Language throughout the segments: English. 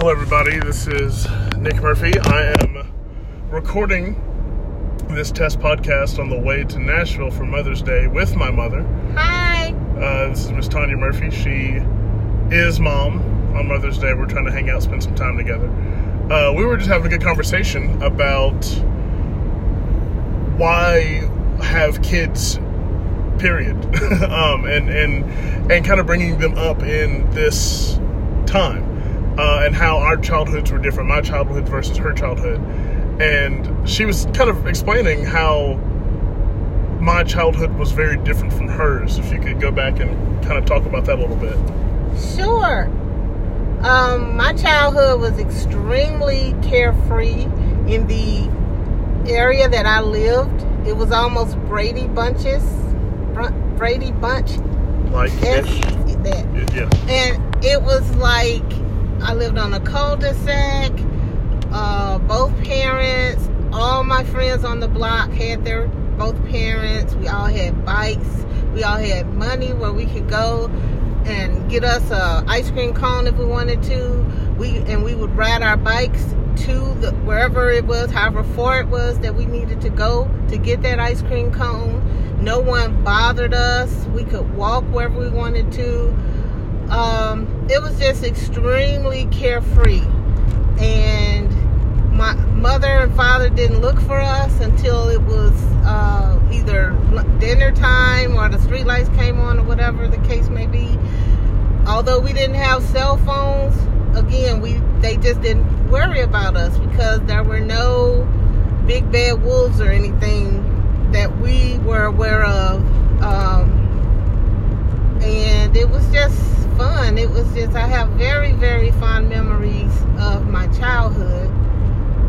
Hello, everybody. This is Nick Murphy. I am recording this test podcast on the way to Nashville for Mother's Day with my mother. Hi. Uh, this is Miss Tanya Murphy. She is mom on Mother's Day. We're trying to hang out, spend some time together. Uh, we were just having a good conversation about why have kids, period, um, and and and kind of bringing them up in this time, uh, and how our childhoods were different, my childhood versus her childhood, and she was kind of explaining how my childhood was very different from hers. If you could go back and kind of talk about that a little bit. Sure. Um, my childhood was extremely carefree in the area that I lived. It was almost Brady Bunches, Brady Bunch. Like, that. yeah. And it was like I lived on a cul-de-sac. Uh, both parents, all my friends on the block had their both parents. We all had bikes. We all had money where we could go and get us a ice cream cone if we wanted to. We and we would ride our bikes to the wherever it was, however far it was that we needed to go to get that ice cream cone. No one bothered us. We could walk wherever we wanted to. Um, it was just extremely carefree, and my mother and father didn't look for us until it was uh, either dinner time or the street lights came on or whatever the case may be. Although we didn't have cell phones, again, we they just didn't worry about us because there were no big bad wolves or anything that we were aware of. Um, and it was just fun. It was just I have very very fond memories of my childhood.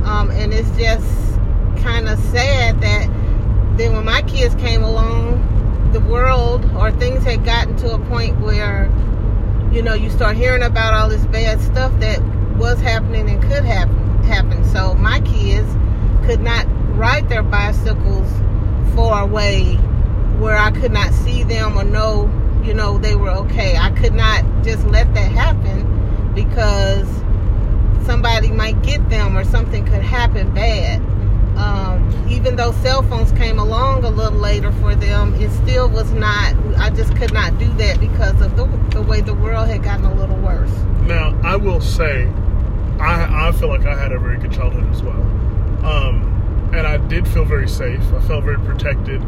Um, and it's just kind of sad that then when my kids came along, the world or things had gotten to a point where, you know, you start hearing about all this bad stuff that was happening and could happen. Happen. So my kids could not ride their bicycles far away where I could not see them or know, you know, they were okay. I could not just let that happen because somebody might get them or something could happen bad. Um, even though cell phones came along a little later for them, it still was not, I just could not do that because of the, the way the world had gotten a little worse. Now, I will say, I, I feel like I had a very good childhood as well. Um, and I did feel very safe. I felt very protected.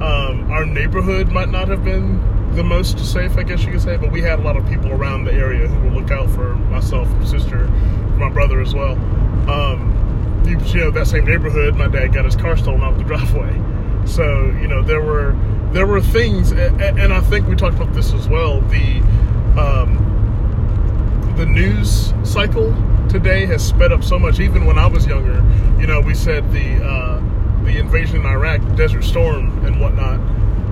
Um, our neighborhood might not have been the most safe, I guess you could say, but we had a lot of people around the area who would look out for myself, sister, my brother as well. Um, you, you know, that same neighborhood, my dad got his car stolen off the driveway. So, you know, there were there were things, and, I think we talked about this as well. The um, the news cycle today has sped up so much. Even when I was younger, you know, we said the uh, the invasion in Iraq, Desert Storm, and whatnot.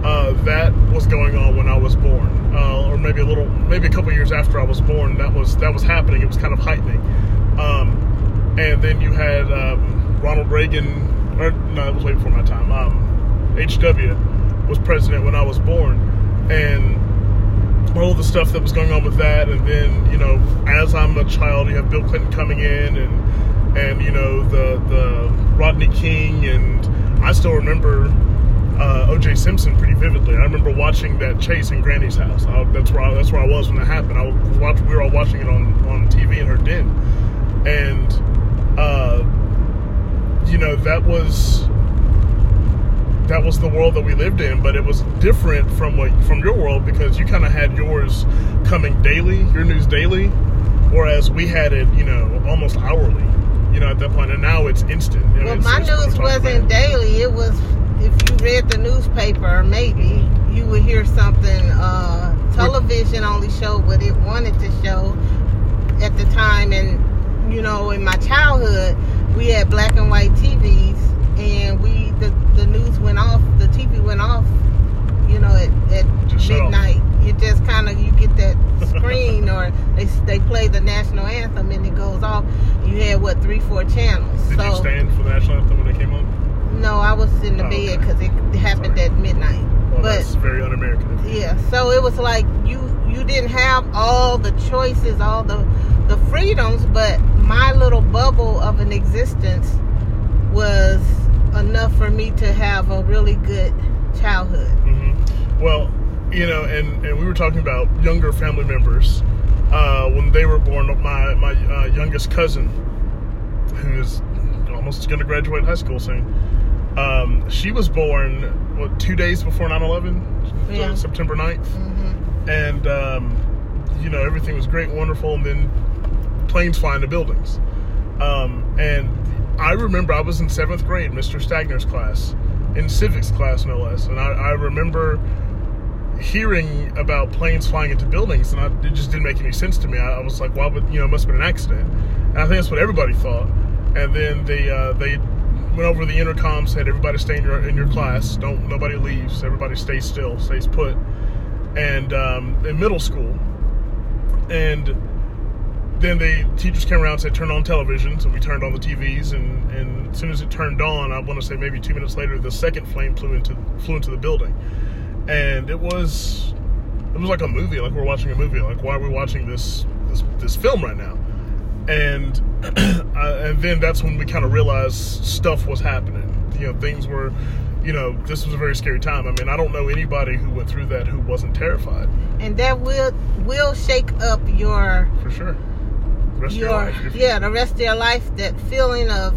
Uh, that was going on when I was born, uh, or maybe a little, maybe a couple years after I was born. That was that was happening. It was kind of heightening. Um, and then you had um, Ronald Reagan, or no, that was way before my time. Um, H.W. was president when I was born, and all the stuff that was going on with that. And then you know, as I'm a child, you have Bill Clinton coming in, and and you know the the Rodney King, and I still remember uh, O.J. Simpson pretty vividly. I remember watching that chase in Granny's house. I, that's where I, that's where I was when it happened. I was watching, we were all watching it on on TV in her den, and uh, you know that was that was the world that we lived in. But it was different from what from your world because you kind of had yours coming daily, your news daily, whereas we had it, you know, almost hourly. You know, at that point, and now it's instant. You know, Well, it's- my it's news wasn't daily. It was if you read the newspaper, maybe you would hear something. Uh, television only showed what it wanted to show at the time, and you know, in my childhood, we had black and white TVs, and we the the news went off, the TV went off, you know, at, at Just midnight. It just kind of you get that screen, or they they play the national anthem, and it goes off. You had what three, four channels. Did so you stand for the national anthem when it came on? No, I was in the Oh, bed okay. because it happened Sorry. at midnight. Well, but that's very un-American. yeah, so it was like you you didn't have all the choices, all the the freedoms, but my little bubble of an existence was enough for me to have a really good childhood. Mm-hmm. Well, you know, and, and we were talking about younger family members. Uh, when they were born, my, my uh, youngest cousin, who is almost going to graduate high school soon, um, she was born, what, two days before 9 11? Yeah. September 9th. hmm And, um, you know, everything was great wonderful, and then planes fly into buildings. Um, and I remember I was in seventh grade, Mr. Stagner's class, in civics class, no less. And I, I remember hearing about planes flying into buildings, and I, it just didn't make any sense to me. I, I was like, why would, you know, it must have been an accident. And I think that's what everybody thought. And then they, uh, they went over the intercom, said, everybody stay in your, in your class. Don't, nobody leaves. Everybody stays still, stays put. And um, in middle school, and then the teachers came around and said turn on television so we turned on the tvs and, and as soon as it turned on i want to say maybe two minutes later the second flame flew into flew into the building and it was it was like a movie like we're watching a movie like why are we watching this this, this film right now and uh, and then that's when we kind of realized stuff was happening you know things were you know this was a very scary time i mean i don't know anybody who went through that who wasn't terrified And that will will shake up your for sure the rest your of your life yeah the rest of your life. That feeling of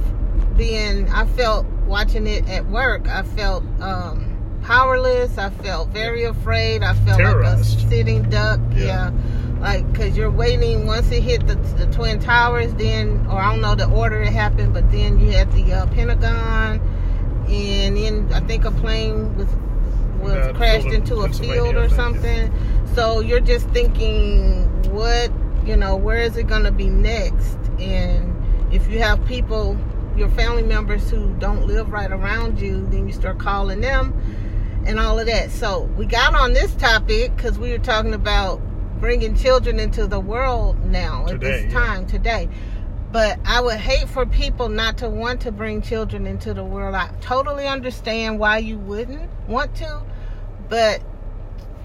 being, I felt watching it at work. I felt um, powerless. I felt very afraid. I felt Terrorized. like a sitting duck. Yeah. Yeah. Like, cause you're waiting once it hit the, the twin towers, then, or I don't know the order it happened, but then you had the uh, Pentagon, and then I think a plane was was Yeah, crashed into a field or something. So you're just thinking, what, you know, where is it going to be next? And if you have people, your family members who don't live right around you, then you start calling them and all of that. So we got on this topic because we were talking about bringing children into the world now at Today, this yeah. time today. But I would hate for people not to want to bring children into the world. I totally understand why you wouldn't want to, but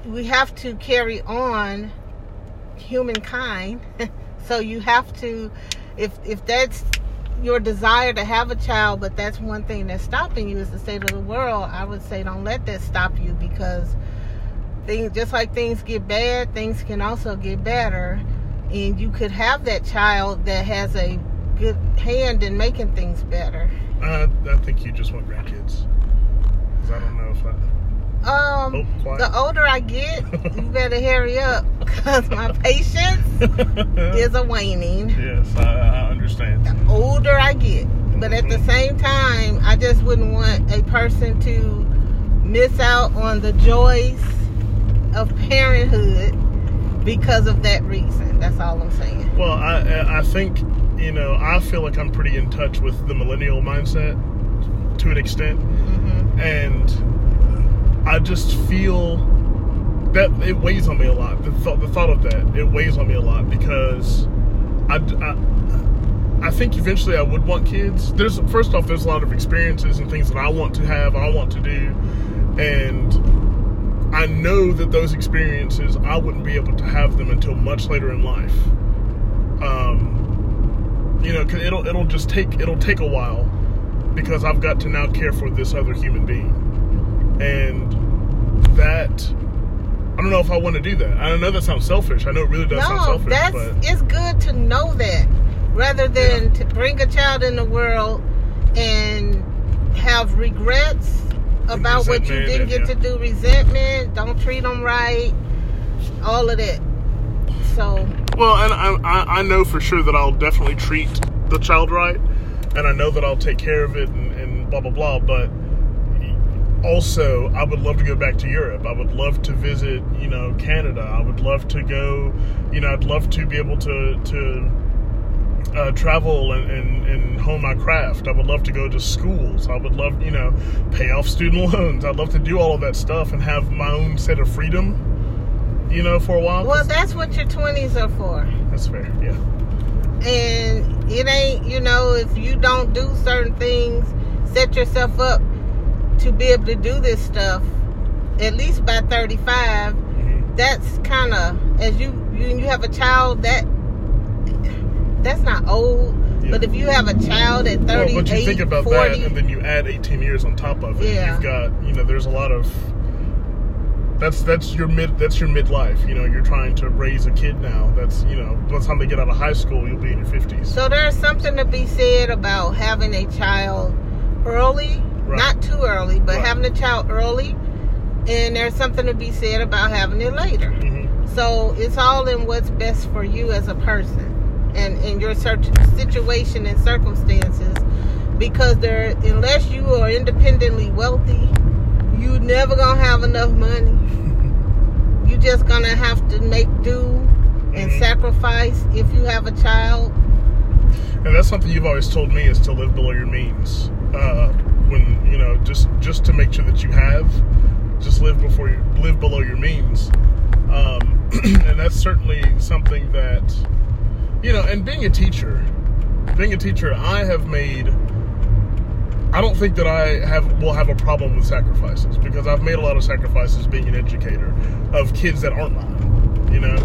we have to carry on humankind. so you have to if if that's your desire to have a child, but that's one thing that's stopping you is the state of the world, I would say don't let that stop you because things just like things get bad, things can also get better. And you could have that child that has a good hand in making things better. I, I think you just want grandkids. 'Cause I don't know if I. Um, Oh, the older I get, you better hurry up because my patience is a waning. yes, I, I understand. The older I get, but at the same time, I just wouldn't want a person to miss out on the joys of parenthood because of that reason. That's all I'm saying. Well, I I think you know I feel like I'm pretty in touch with the millennial mindset to an extent, hmm and I just feel that it weighs on me a lot. The thought the thought of that it weighs on me a lot because I. I I think eventually I would want kids. There's first off, there's a lot of experiences and things that I want to have, I want to do, and I know that those experiences I wouldn't be able to have them until much later in life. Um, you know, 'cause it'll it'll just take it'll take a while because I've got to now care for this other human being, and that I don't know if I want to do that. I know that sounds selfish. I know it really does sound No, selfish, that's but it's good to know that rather than to bring a child in the world and have regrets about what you didn't get to do, resentment, don't treat them right, all of that. So Well, and I, I, I know for sure that I'll definitely treat the child right, and I know that I'll take care of it and, and blah blah blah. But also, I would love to go back to Europe. I would love to visit, you know, Canada. I would love to go, you know, I'd love to be able to to uh, travel and, and, and hone my craft. I would love to go to schools. I would love, you know, pay off student loans. I'd love to do all of that stuff and have my own set of freedom, you know, for a while. well that's what your twenties are for. that's fair, yeah. And it ain't, you know, if you don't do certain things, set yourself up to be able to do this stuff at least by 35 Mhm. that's kind of as you you you have a child that that's not old. Yeah. But if you have a child at Well, but you think about 40, that, and then you add 18 years on top of it. Yeah. You've got, you know, there's a lot of. That's that's your mid that's your midlife. You know, you're trying to raise a kid now. That's you know, by the time they get out of high school, you'll be in your 50s. So there's something to be said about having a child early, Right. not too early, but Right. having a child early, and there's something to be said about having it later. hmm So it's all in what's best for you as a person and in your situation and circumstances. Because there, unless you are independently wealthy, you never gonna have enough money. You just gonna have to make do and Mhm. sacrifice if you have a child. And that's something you've always told me is to live below your means. Uh, when you know, just just to make sure that you have, just live before you live below your means. Um, and that's certainly something that you know. And being a teacher, being a teacher, I have made. I don't think that I have will have a problem with sacrifices because I've made a lot of sacrifices being an educator of kids that aren't mine. You know.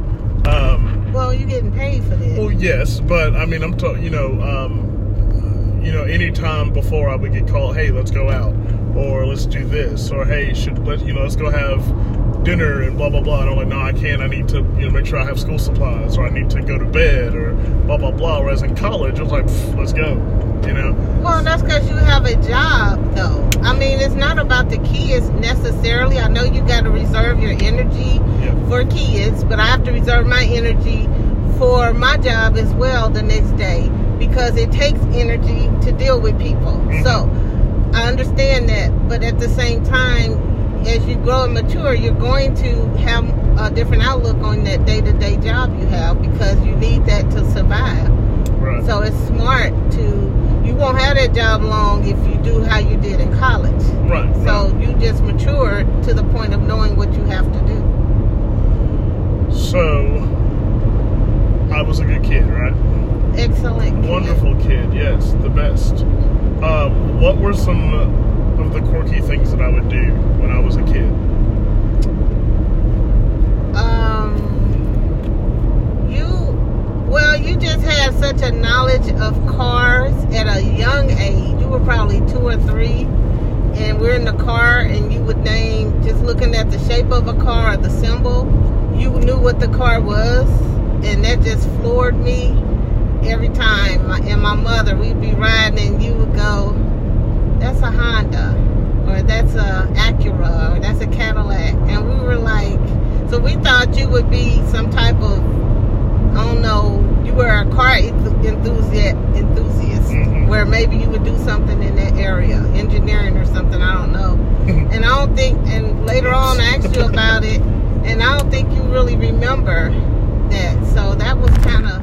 Um, Well, you're getting paid for this. well, yes, but I mean, I'm talking. You know, um, you know, any time before I would get called, hey, let's go out, or let's do this, or hey, should let you know, let's go have dinner and blah blah blah. And I'm like, no, I can't. I need to, you know, make sure I have school supplies, or I need to go to bed, or blah blah blah. Whereas in college, I was like, let's go, you know. Well, that's because you have a job, though. I mean, it's not about the kids necessarily. I know you got to reserve your energy Yeah. for kids, but I have to reserve my energy for my job as well the next day because it takes energy to deal with people. Mhm. So I understand that, but at the same time, as you grow and mature, you're going to have a different outlook on that day to day job you have because you need that to survive. Right. So it's smart to you won't have that job long if you do how you did in college. right. So you just matured to the point of knowing what you have to do. So I was a good kid, right? Excellent. Wonderful kid, yes, the best. Um, what were some of the quirky things that I would do when I was a kid? Um, you, well, you just had such a knowledge of cars at a young age. You were probably two or three, and we're in the car, and you would name just looking at the shape of a car or the symbol. You knew what the car was, and that just floored me every time. And my mother, we'd be riding, and you would go, "That's a Honda." Or that's a Acura, or that's a Cadillac, and we were like, so we thought you would be some type of, I don't know, you were a car enth- enthusiast, enthusiast Mhm. where maybe you would do something in that area, engineering or something, I don't know. And I don't think, and later on I asked you about it, and I don't think you really remember that. So that was kind of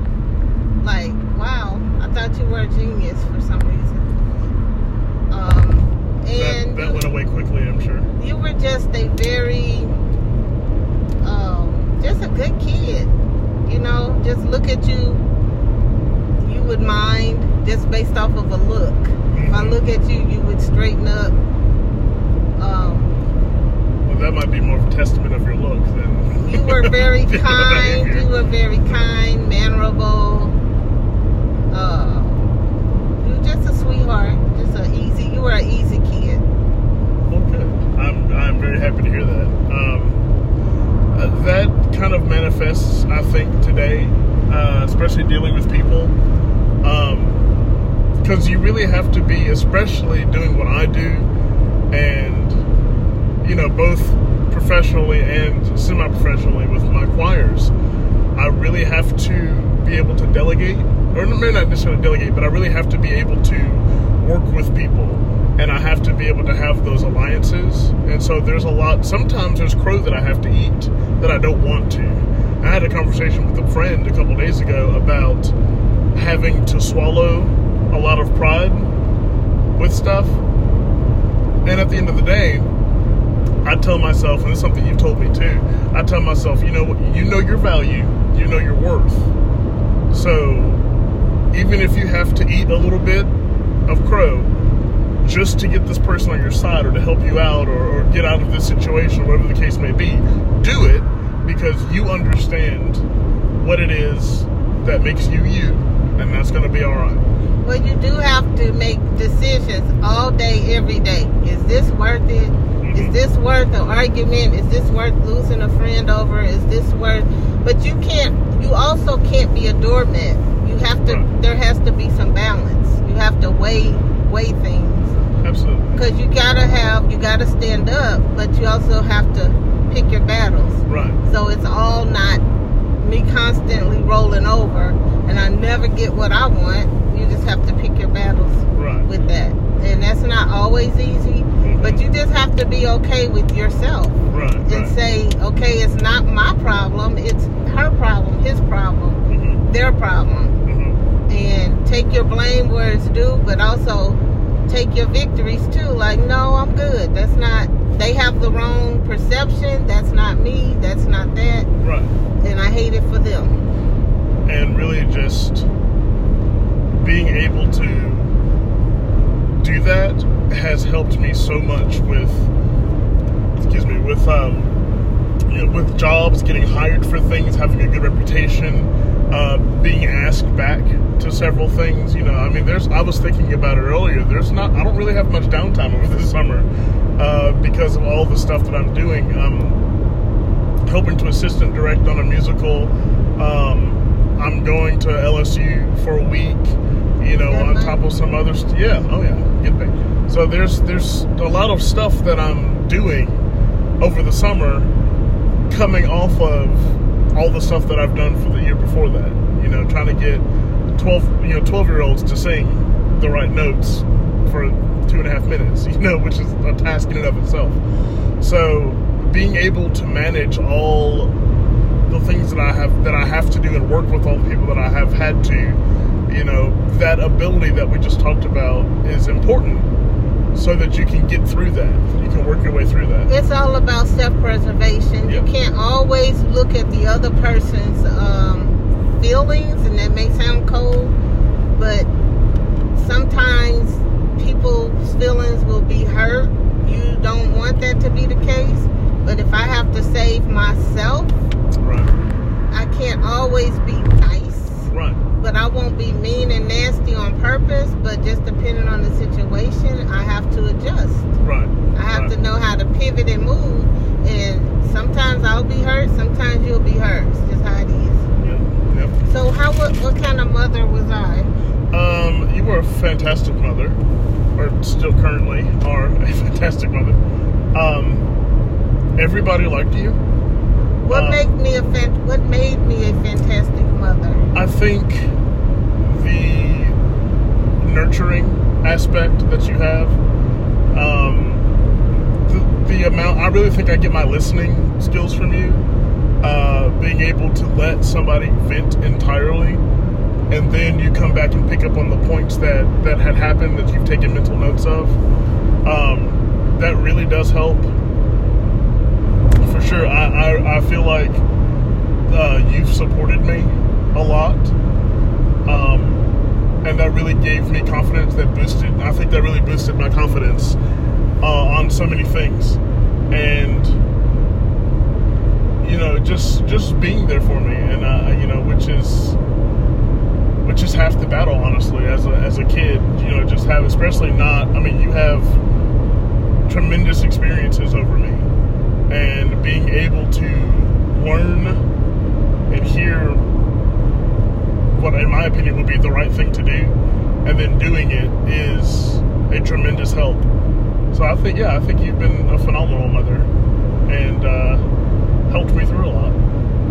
like, wow, I thought you were a genius for some reason. Um, That, that went away quickly, I'm sure. you were just a very um just a good kid you know just look at you you would mind just based off of a look if i Mhm. look at you you would straighten up um Well, that might be more of a testament of your look than you were very kind you were very kind mannerable uh you were just a sweetheart just a easy you were an easy kid Well, good. I'm very happy to hear that. Um, that kind of manifests, I think, today, uh, especially dealing with people, because you really have to be, especially doing what I do, and you know, both professionally and semi-professionally with my choirs. I really have to be able to delegate, or maybe not necessarily delegate, but I really have to be able to work with people, and I have to be able to have those alliances. And so there's a lot. Sometimes there's crow that I have to eat that I don't want to. I had a conversation with a friend a couple days ago about having to swallow a lot of pride with stuff, and at the end of the day, I tell myself, and it's something you've told me too. I tell myself, you know, you know your value, you know your worth. So even if you have to eat a little bit of crow just to get this person on your side or to help you out or, or get out of this situation, whatever the case may be, do it because you understand what it is that makes you you and that's going to be all right. Well, you do have to make decisions all day, every day. Is this worth it? Is Mhm. this worth an argument? Is this worth losing a friend over? Is this worth? But you can't. You also can't be a doormat. You have to. Right. There has to be some balance. You have to weigh weigh things Absolutely. because you gotta have. You gotta stand up, but you also have to pick your battles. Right. So it's all not me constantly rolling over, and I never get what I want. You just have to pick your battles Right. with that. And that's not always easy, Mhm. but you just have to be okay with yourself Right. and Right. say, okay, it's not my problem, it's her problem, his problem, Mhm. their problem. Mhm. And take your blame where it's due, but also take your victories too. Like, no, I'm good. That's not, they have the wrong perception. That's not me. That's not that. Right. And I hate it for them. and really just being able to do that has helped me so much with excuse me with um you know, with jobs getting hired for things having a good reputation uh, being asked back to several things you know i mean there's i was thinking about it earlier there's not i don't really have much downtime over this summer uh, because of all the stuff that i'm doing I'm helping to assistant direct on a musical. Um, I'm going to LSU for a week, you know, on top of some other st- yeah, oh yeah, get paid. So there's there's a lot of stuff that I'm doing over the summer coming off of all the stuff that I've done for the year before that. You know, trying to get 12 you know 12 year olds to sing the right notes for two and a half minutes, you know, which is a task in and of itself. So being able to manage all the things that I have that I have to do and work with all the people that I have had to, you know, that ability that we just talked about is important so that you can get through that. You can work your way through that. It's all about self-preservation. Yeah. You can't always look at the other person's um, feelings, and that may sound cold, but sometimes people's feelings will be hurt. You don't want that to be the case. But if I have to save myself, Right. I can't always be nice. Right. But I won't be mean and nasty on purpose. But just depending on the situation, I have to adjust. Right. I have right. to know how to pivot and move. And sometimes I'll be hurt, sometimes you'll be hurt. It's just how it is. Yep. So how what, what kind of mother was I? Um, you were a fantastic mother, or still currently are a fantastic mother. Um, everybody liked you. What Uh, made me a fan, what made me a fantastic mother? I think the nurturing aspect that you have, um, the, the amount, I really think I get my listening skills from you. Uh, being able to let somebody vent entirely, and then you come back and pick up on the points that, that had happened that you've taken mental notes of. Um, that really does help. For sure, I, I, I feel like uh, you've supported me a lot. Um, and that really gave me confidence that boosted, I think that really boosted my confidence uh, on so many things. And, you know, just just being there for me, and, uh, you know, which is which is half the battle, honestly, as a, as a kid, you know, just have, especially not, I mean, you have tremendous experiences over me. And being able to learn and hear what, in my opinion, would be the right thing to do, and then doing it is a tremendous help. So I think, yeah, I think you've been a phenomenal mother and uh, helped me through a lot.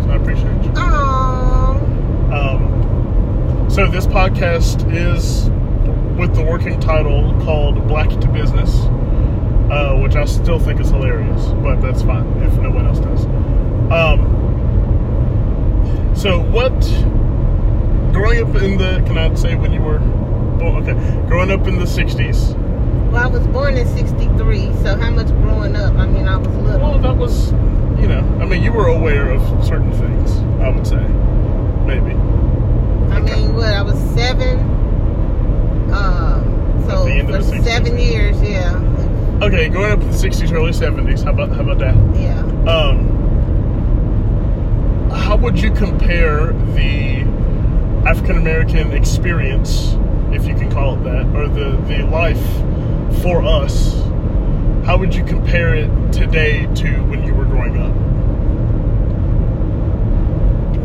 So I appreciate you. Aww. Um, so this podcast is with the working title called Black to Business, uh, which I still think is hilarious, but that's fine if no one else does. Um, so what? Growing up in the, can I say when you were? Oh, okay. Growing up in the '60s. Well, I was born in 63, so how much growing up? I mean, I was little. Well, that was, you know, I mean, you were aware of certain things. I would say, maybe. I mean, what? I was seven. Uh, so At the end for of the 60s, seven years, yeah. Okay, growing up in the '60s, early '70s. How about how about that? Yeah. Um, how would you compare the African African American experience, if you can call it that, or the, the life for us, how would you compare it today to when you were growing up?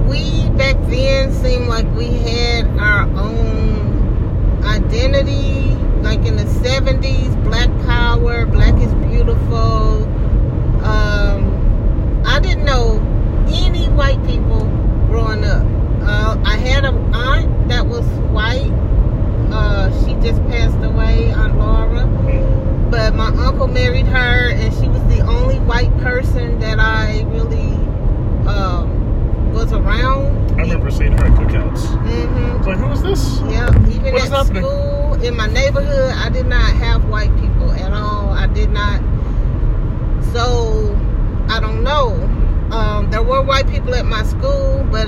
We back then seemed like we had our own identity, like in the 70s, black power, black is beautiful. Um, I didn't know any white people growing up. Uh, I had an aunt that was white. Uh, she just passed away, Aunt Laura. But my uncle married her, and she was white person that I really um, was around. I remember seeing her at cookouts. hmm It's like, who is this? Yeah, even at happening? school, in my neighborhood, I did not have white people at all. I did not. So, I don't know. Um, there were white people at my school, but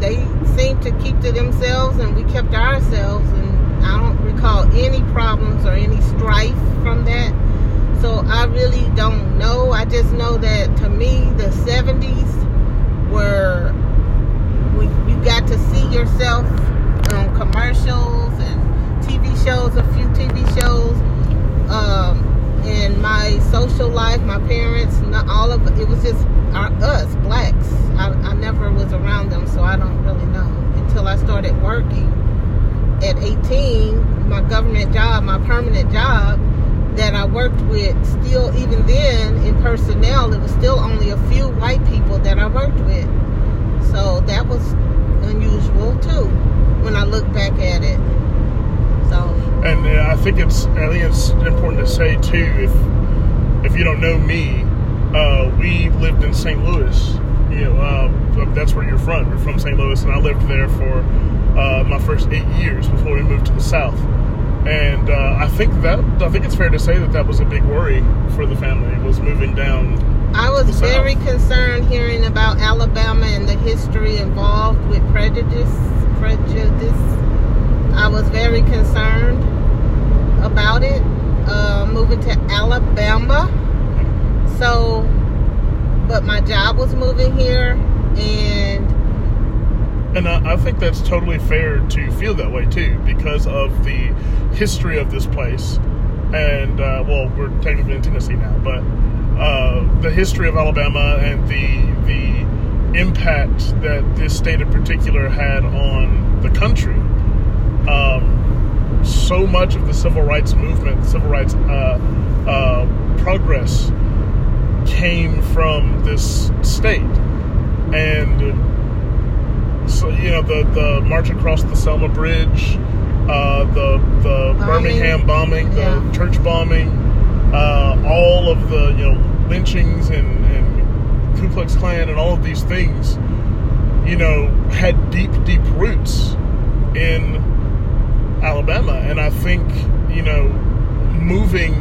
they seemed to keep to themselves, and we kept to ourselves. And I don't recall any problems or any strife from that. So I really don't know. I just know that to me, the 70s were when you got to see yourself on commercials and TV shows, a few TV shows. Um, in my social life, my parents, not all of it, it was just our, us, blacks. I, I never was around them, so I don't really know until I started working at 18. My government job, my permanent job that I worked with, still, even then in personnel, it was still only a few white people that I worked with. So that was unusual too when I look back at it. So And uh, I think it's I think it's important to say too if if you don't know me, uh, we lived in St. Louis. You know, uh, that's where you're from. You're from St. Louis, and I lived there for uh, my first eight years before we moved to the South. And uh, I think that I think it's fair to say that that was a big worry for the family was moving down. I was very concerned hearing about Alabama and the history involved with prejudice. Prejudice. I was very concerned about it. Uh, moving to Alabama. So, but my job was moving here, and And I, think that's totally fair to feel that way too, because of the history of this place. And uh, well, we're technically in Tennessee now, but uh, the history of Alabama and the the impact that this state in particular had on the country. Um, so much of the civil rights movement, civil rights uh, uh, progress, came from this state, and so you know the the march across the Selma Bridge, uh, the the Bombing. Birmingham bombing, the Yeah. church bombing, uh, all of the you know lynchings and, and Ku Klux Klan and all of these things, you know, had deep deep roots in Alabama, and I think you know moving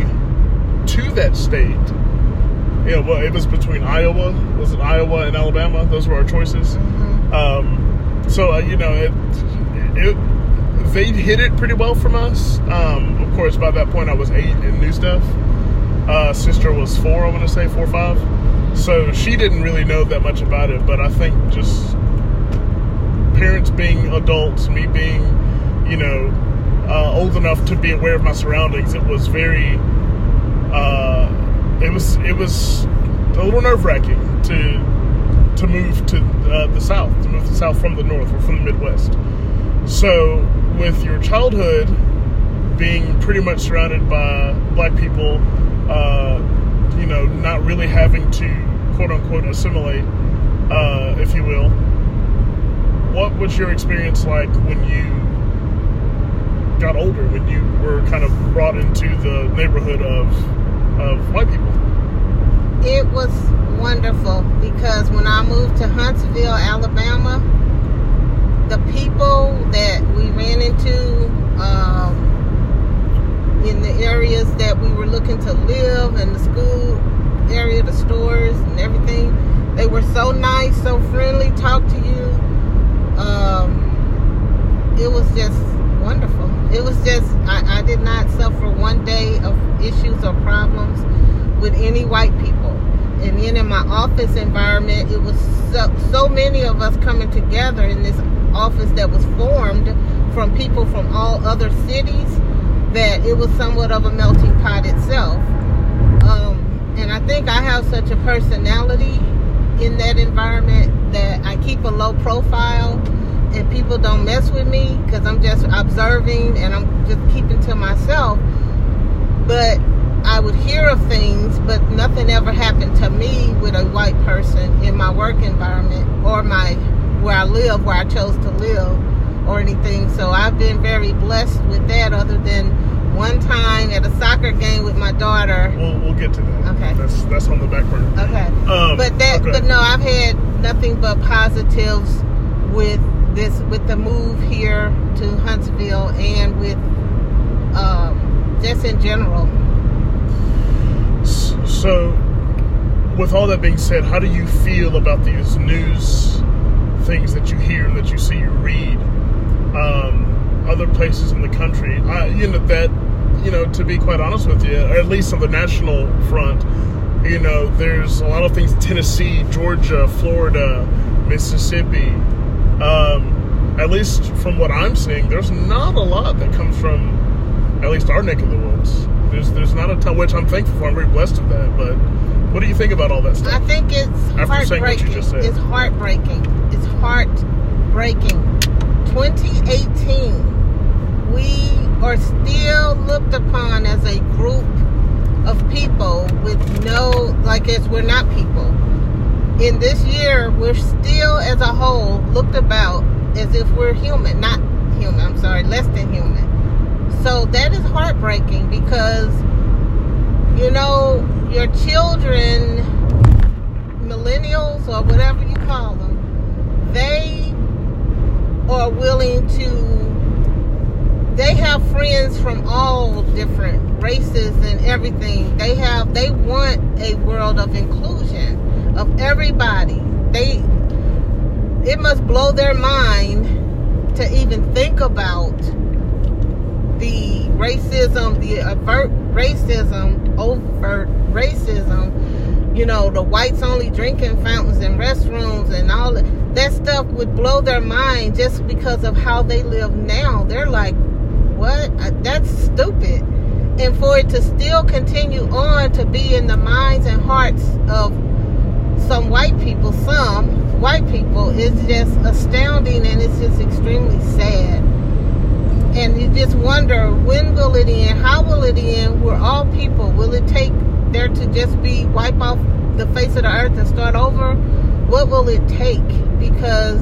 to that state. Yeah, well, it was between Iowa. Was it Iowa and Alabama? Those were our choices. Um, so uh, you know, it, it they hit it pretty well from us. Um, of course, by that point, I was eight and knew stuff. Uh, sister was four. I want to say four or five. So she didn't really know that much about it. But I think just parents being adults, me being, you know, uh, old enough to be aware of my surroundings, it was very. Uh, it was it was a little nerve wracking to to move to uh, the south, to move to the south from the north or from the Midwest. So, with your childhood being pretty much surrounded by black people, uh, you know, not really having to quote unquote assimilate, uh, if you will, what was your experience like when you got older, when you were kind of brought into the neighborhood of of white people? it was wonderful because when I moved to Huntsville, Alabama, the people that we ran into um, in the areas that we were looking to live and the school area, the stores and everything, they were so nice, so friendly, talk to you. Um, it was just wonderful. It was just, I, I did not suffer one day of issues or problems with any white people. And then in my office environment, it was so, so many of us coming together in this office that was formed from people from all other cities that it was somewhat of a melting pot itself. Um, and I think I have such a personality in that environment that I keep a low profile and people don't mess with me because I'm just observing and I'm just keeping to myself. But I would hear of things, but nothing ever happened to me with a white person in my work environment or my where I live, where I chose to live, or anything. So I've been very blessed with that. Other than one time at a soccer game with my daughter. We'll, we'll get to that. Okay. That's that's on the back burner. Okay. Um, but that, okay. but no, I've had nothing but positives with this, with the move here to Huntsville, and with um, just in general. So, with all that being said, how do you feel about these news things that you hear and that you see, you read, um, other places in the country? I, you know that, you know, to be quite honest with you, at least on the national front, you know, there's a lot of things: Tennessee, Georgia, Florida, Mississippi. Um, at least from what I'm seeing, there's not a lot that comes from at least our neck of the woods. There's there's not a ton, which I'm thankful for. I'm very blessed with that. But what do you think about all that stuff? I think it's After saying what you heartbreaking. It's heartbreaking. It's heartbreaking. 2018, we are still looked upon as a group of people with no, like as we're not people. In this year, we're still as a whole looked about as if we're human, not human. I'm sorry, less than human. So that is heartbreaking because you know, your children, millennials or whatever you call them, they are willing to, they have friends from all different races and everything. They have, they want a world of inclusion of everybody. They, it must blow their mind to even think about the racism, the overt racism, overt racism, you know, the whites only drinking fountains and restrooms and all that, that stuff would blow their mind just because of how they live now. They're like, what? Uh, That's stupid. And for it to still continue on to be in the minds and hearts of some white people, some white people, is just astounding and it's just extremely sad and you just wonder when will it end? How will it end? We're all people will it take there to just be wipe off the face of the earth and start over? What will it take? Because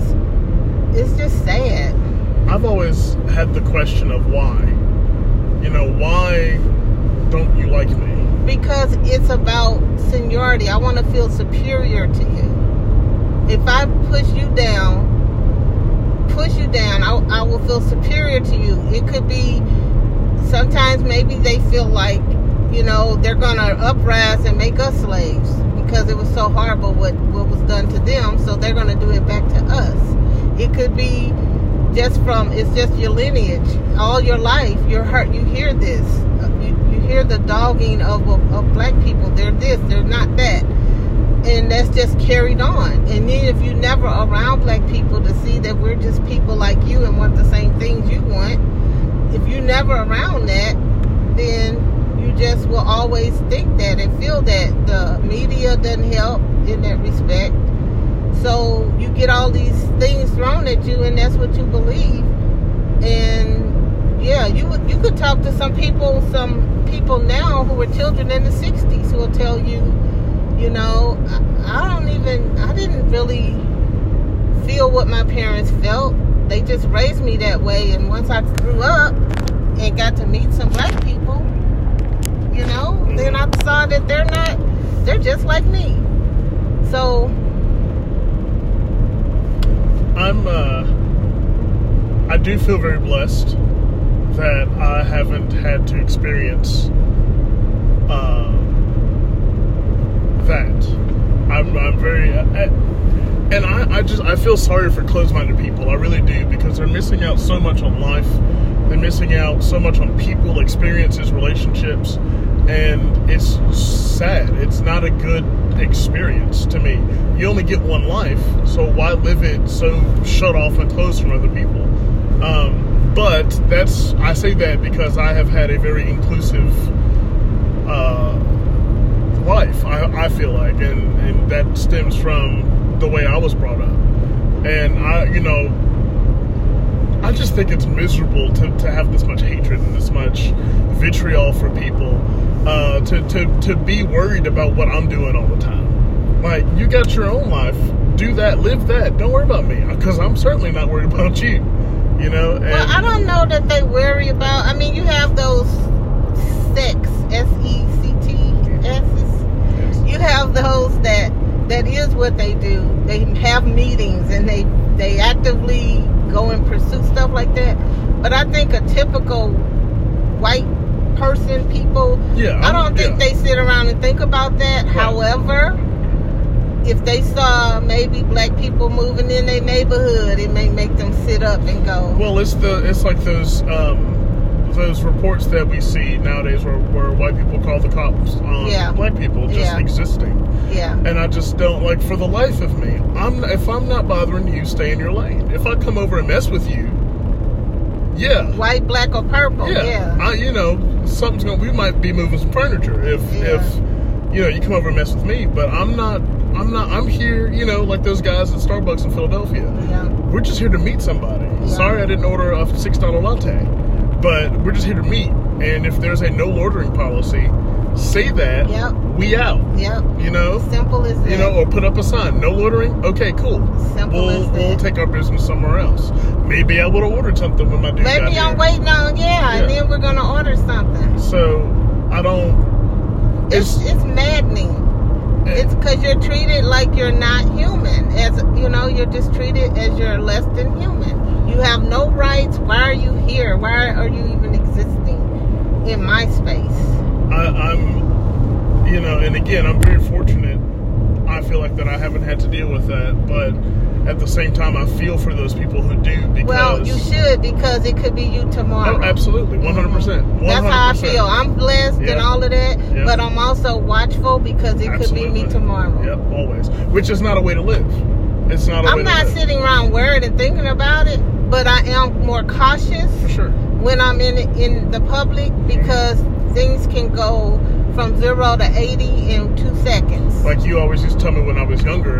it's just sad. I've always had the question of why. You know, why don't you like me? because it's about seniority. I want to feel superior to you. If i push you down push you down I, I will feel superior to you. It could be sometimes maybe they feel like you know they're gonna uprise and make us slaves because it was so horrible what what was done to them so they're gonna do it back to us. It could be just from it's just your lineage. All your life you're hurt you hear this. You, you hear the dogging of, of, of black people. They're this they're not that and that's just carried on. And then if you never around black people to see that we're just people like you and want the same things you want if you never around that then you just will always think that and feel that the media doesn't help in that respect. So you get all these things thrown at you and that's what you believe. And yeah you you could talk to some people some people now who were children in the 60s who will tell you you know I, I don't even i didn't really feel what my parents felt. They just raised me that way and once i grew up and got to meet some black people you know then i saw that they're not they're just like me. So I'm uh I do feel very blessed that I haven't had to experience uh that. I'm I'm very uh, and I, I just I feel sorry for closed-minded people. I really do because they're missing out so much on life. They're missing out so much on people, experiences, relationships. and it's sad. It's not a good experience to me. You only get one life, so why live it so shut off and closed from other people? Um, but that's I say that because I have had a very inclusive uh, life. I, I feel like, and and that stems from the way I was brought up, and I you know I just think it's miserable to, to have this much hatred and this much vitriol for people. Uh, to, to, to be worried about what I'm doing all the time. Like, you got your own life. Do that, live that. Don't worry about me. Because I'm certainly not worried about you. You know? And Well, I don't know that they worry about. I mean, you have those sects, S E C T S. You have those that that is what they do. They have meetings and they they actively go and pursue stuff like that. But I think a typical white person, people, Yeah, I don't think yeah. they sit around and think about that. Right. However, if they saw maybe black people moving in their neighborhood, it may make them sit up and go. Well, it's the it's like those um, those reports that we see nowadays where, where white people call the cops on Yeah. black people just Yeah. existing. yeah. And I just don't like for the life of me. I'm if I'm not bothering you, stay in your lane. If I come over and mess with you, yeah, white, black, or purple. yeah, Yeah. I, you know, something's going. to We might be moving some furniture if if you know you come over and mess with me. But I'm not. I'm not. I'm here. You know, like those guys at Starbucks in Philadelphia. yeah. We're just here to meet somebody. Sorry, I didn't order a six dollar latte, but we're just here to meet. And if there's a no loitering policy, say that. Yep. We out. Yep. You know. Simple as that. You know, or put up a sign, no loitering. Okay, cool. Simple we'll as we'll take our business somewhere else. Maybe I would have ordered something when my dude got Maybe I'm here. waiting on yeah, and then we're gonna order something. So I don't. It's It's, it's maddening. It's because you're treated like you're not human. As you know, you're just treated as you're less than human. You have no rights. Why are you here? Why are you even existing in my space? I, I'm, you know, and again, I'm very fortunate. I feel like that I haven't had to deal with that, but at the same time, I feel for those people who do because. Well, you should because it could be you tomorrow. Oh, absolutely, mm-hmm. one hundred percent. That's how I feel. I'm blessed and all of that, but I'm also watchful because it could be me tomorrow. Yep, always. Which is not a way to live. It's not a way I'm not sitting around worried and thinking about it, but I am more cautious For sure. when I'm in in the public because things can go from zero to eighty in two seconds, Like you always used to tell me when I was younger,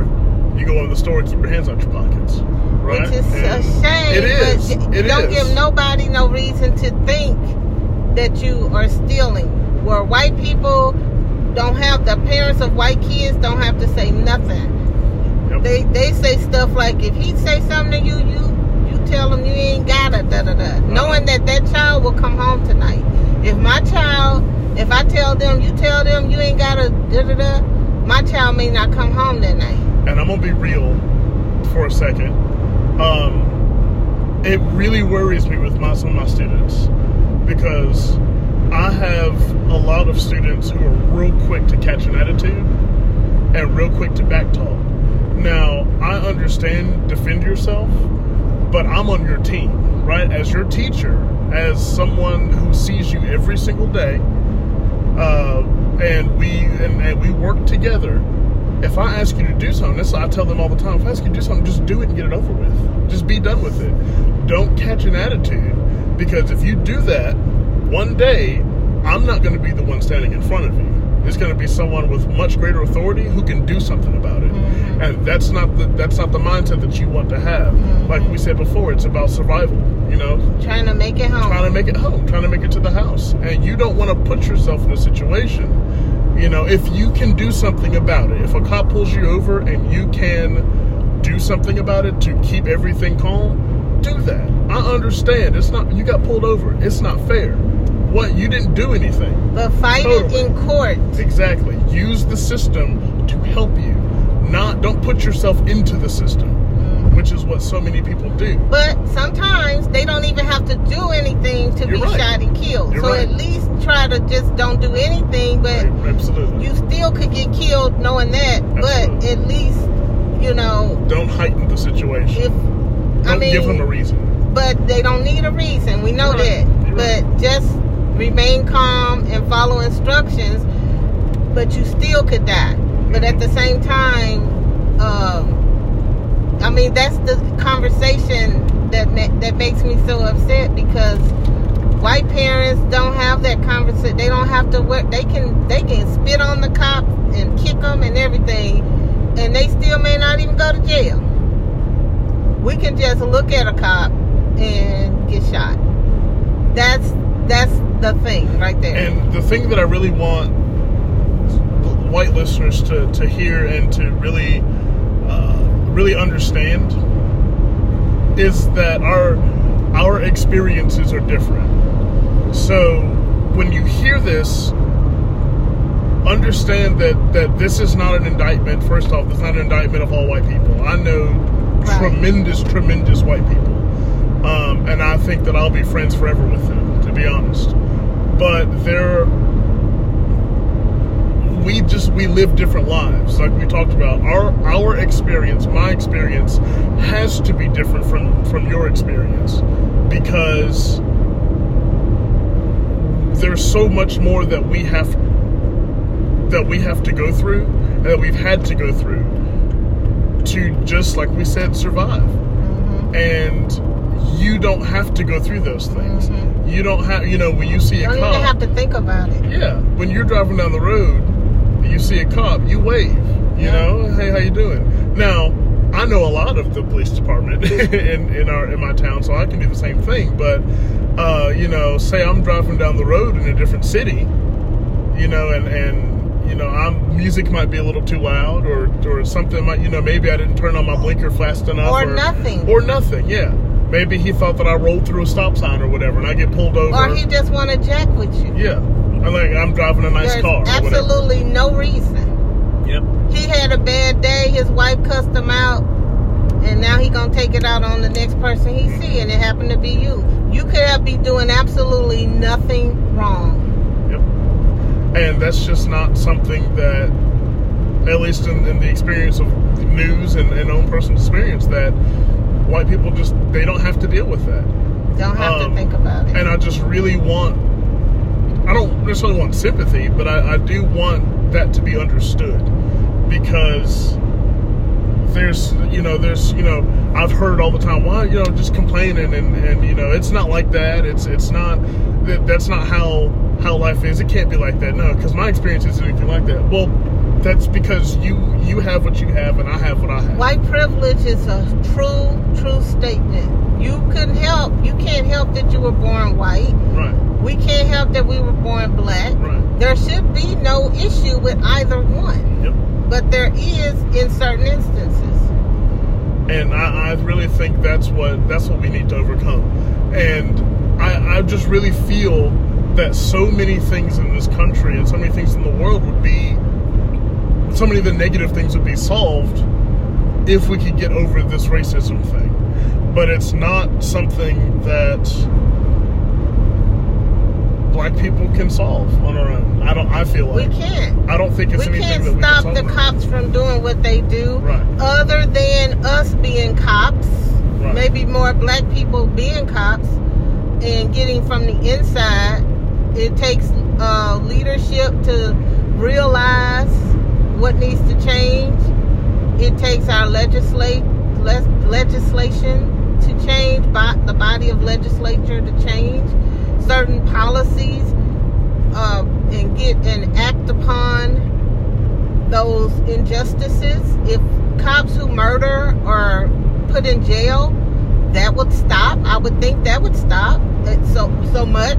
you go in the store and keep your hands out your pockets. Right? which is a shame. It is. But It don't is. give nobody no reason to think that you are stealing. Where white people don't have the parents of white kids don't have to say nothing. Yep. They they say stuff like if he say something to you, you you tell him you ain't got it, da da da, knowing that that child will come home tonight. If my child, if I tell them, you tell them you ain't got a da da da, my child may not come home that night. and I'm gonna be real for a second. Um, it really worries me with my, some of my students because I have a lot of students who are real quick to catch an attitude and real quick to backtalk. Now, I understand defend yourself, but I'm on your team, right? As your teacher, as someone who sees you every single day, uh, and we and, and we work together. If I ask you to do something, this I tell them all the time. If I ask you to do something, just do it and get it over with. Just be done with it. Don't catch an attitude because if you do that, one day I'm not going to be the one standing in front of you. It's going to be someone with much greater authority who can do something about it, mm-hmm. and that's not the that's not the mindset that you want to have. Mm-hmm. Like we said before, it's about survival. You know, Trying to make it home. trying to make it home, trying to make it to the house. And you don't want to put yourself in a situation, you know, if you can do something about it. If a cop pulls you over and you can do something about it to keep everything calm, do that. I understand. It's not you got pulled over. It's not fair. What you didn't do anything. but fight Totally. it in court. Exactly. Use the system to help you. Not don't put yourself into the system, mm. which is what so many people do. But sometimes they don't even have to do anything to You're be right. shot and killed. You're so right. at least try to just don't do anything. But Absolutely. you still could get killed knowing that. But at least, you know, don't heighten the situation. if Don't I mean, give them a reason. but they don't need a reason. We know right. that. But just remain calm and follow instructions, but you still could die. But at the same time, um, I mean that's the conversation that ma- that makes me so upset because white parents don't have that conversation. They don't have to work. They can they can spit on the cop and kick them and everything, and they still may not even go to jail. We can just look at a cop and get shot. That's that's the thing right there. And the thing that I really want white listeners to, to hear and to really uh, really understand is that our our experiences are different. So when you hear this, understand that that this is not an indictment. First off, it's not an indictment of all white people. I know Right. tremendous, tremendous white people, um, and I think that I'll be friends forever with them. To be honest, but there we just we live different lives. Like we talked about our our experience my experience has to be different from from your experience. Because there's so much more that we have that we have to go through and that we've had to go through to just like we said survive. Mhm. and you don't have to go through those things. Mhm. You don't have you know when you see a Don't cop even have to think about it. yeah, when you're driving down the road, you see a cop, you wave. You Yeah. know, hey, how you doing? Now, I know a lot of the police department in in our in my town, so I can do the same thing. But uh, you know, say I'm driving down the road in a different city, you know, and and you know, I'm music might be a little too loud, or or something might, you know, maybe I didn't turn on my blinker fast enough, Or nothing. or nothing. Yeah, maybe he thought that I rolled through a stop sign or whatever, and I get pulled over. Or he just want to jack with you. yeah, I'm like I'm driving a nice There's car. absolutely no reason. Yep. He had a bad day. His wife cussed him out, and now he gonna take it out on the next person he see, and it happened to be you. You could have be doing absolutely nothing wrong. Yep. And that's just not something that, at least in, in the experience of news and, and own personal experience, that white people just they don't have to deal with that. Don't have Um, to think about it. And I just really want. I don't necessarily want sympathy, but I, I do want that to be understood because there's you know there's you know I've heard all the time why you know just complaining and and you know it's not like that it's it's not that that's not how how life is it can't be like that no because my experience isn't anything like that well that's because you you have what you have and I have what I have White privilege is a true, true statement. You couldn't help. You can't help that you were born white. right We can't help that we were born black. right There should be no issue with either one, yep but there is in certain instances. and I, I really think that's what that's what we need to overcome. And I, I just really feel that so many things in this country and so many things in the world would be so many of the negative things would be solved if we could get over this racism thing. But it's not something that black people can solve on our own. I don't I feel like We can't. I don't think it's anything. We anything can't stop can the cops from doing what they do. Right. Other than us being cops, Right. maybe more black people being cops and getting from the inside. It takes uh, leadership to realize what needs to change. It takes our legislate legislation to change, by the body of legislature to change certain policies uh, and get and act upon those injustices. If cops who murder are put in jail, that would stop. I would think that would stop it so so much.